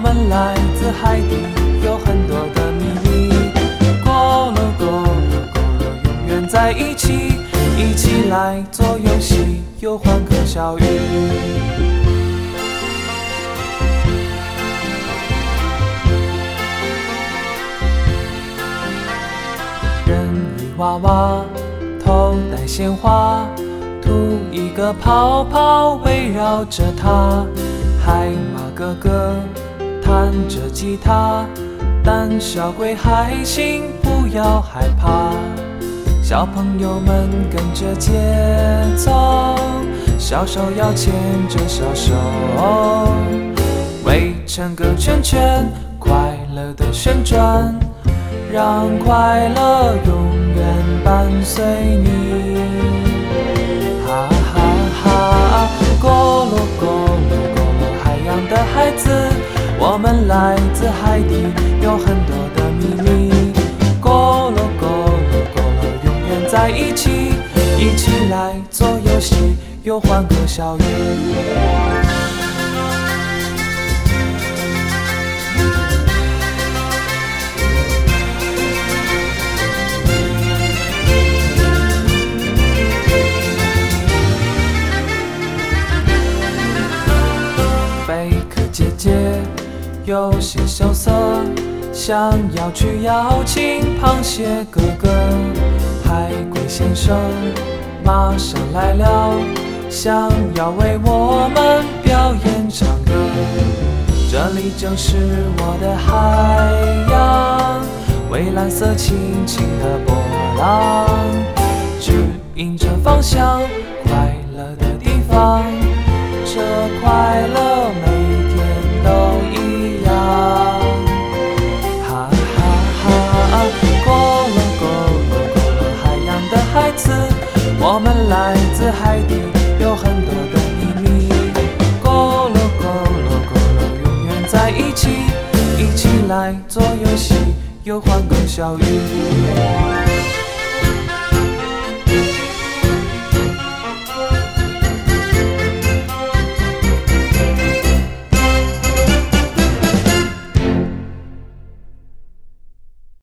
我们来自海底有很多的秘密咕噜咕噜咕噜永远在一起一起来做游戏又欢歌笑语人鱼娃娃头戴鲜花吐一个泡泡围绕着它海马哥哥弹着吉他，胆小鬼还行，不要害怕。小朋友们跟着节奏，小手要牵着小手，围成个圈圈，快乐的旋转，让快乐永远伴随你。哈哈哈，咕噜咕噜咕噜，海洋的孩子，我们来自海底，有很多的秘密。咕噜咕噜咕噜，永远在一起，一起来做游戏，又欢歌笑语。有些羞涩，想要去邀请螃蟹哥哥。海龟先生马上来了，想要为我们表演唱歌。这里就是我的海洋，蔚蓝色轻轻的波浪，指引着方向，快乐的地方。这快乐我们来自海底，有很多的秘密。咕噜咕噜咕噜，永远在一起，一起来做游戏，又欢歌笑语。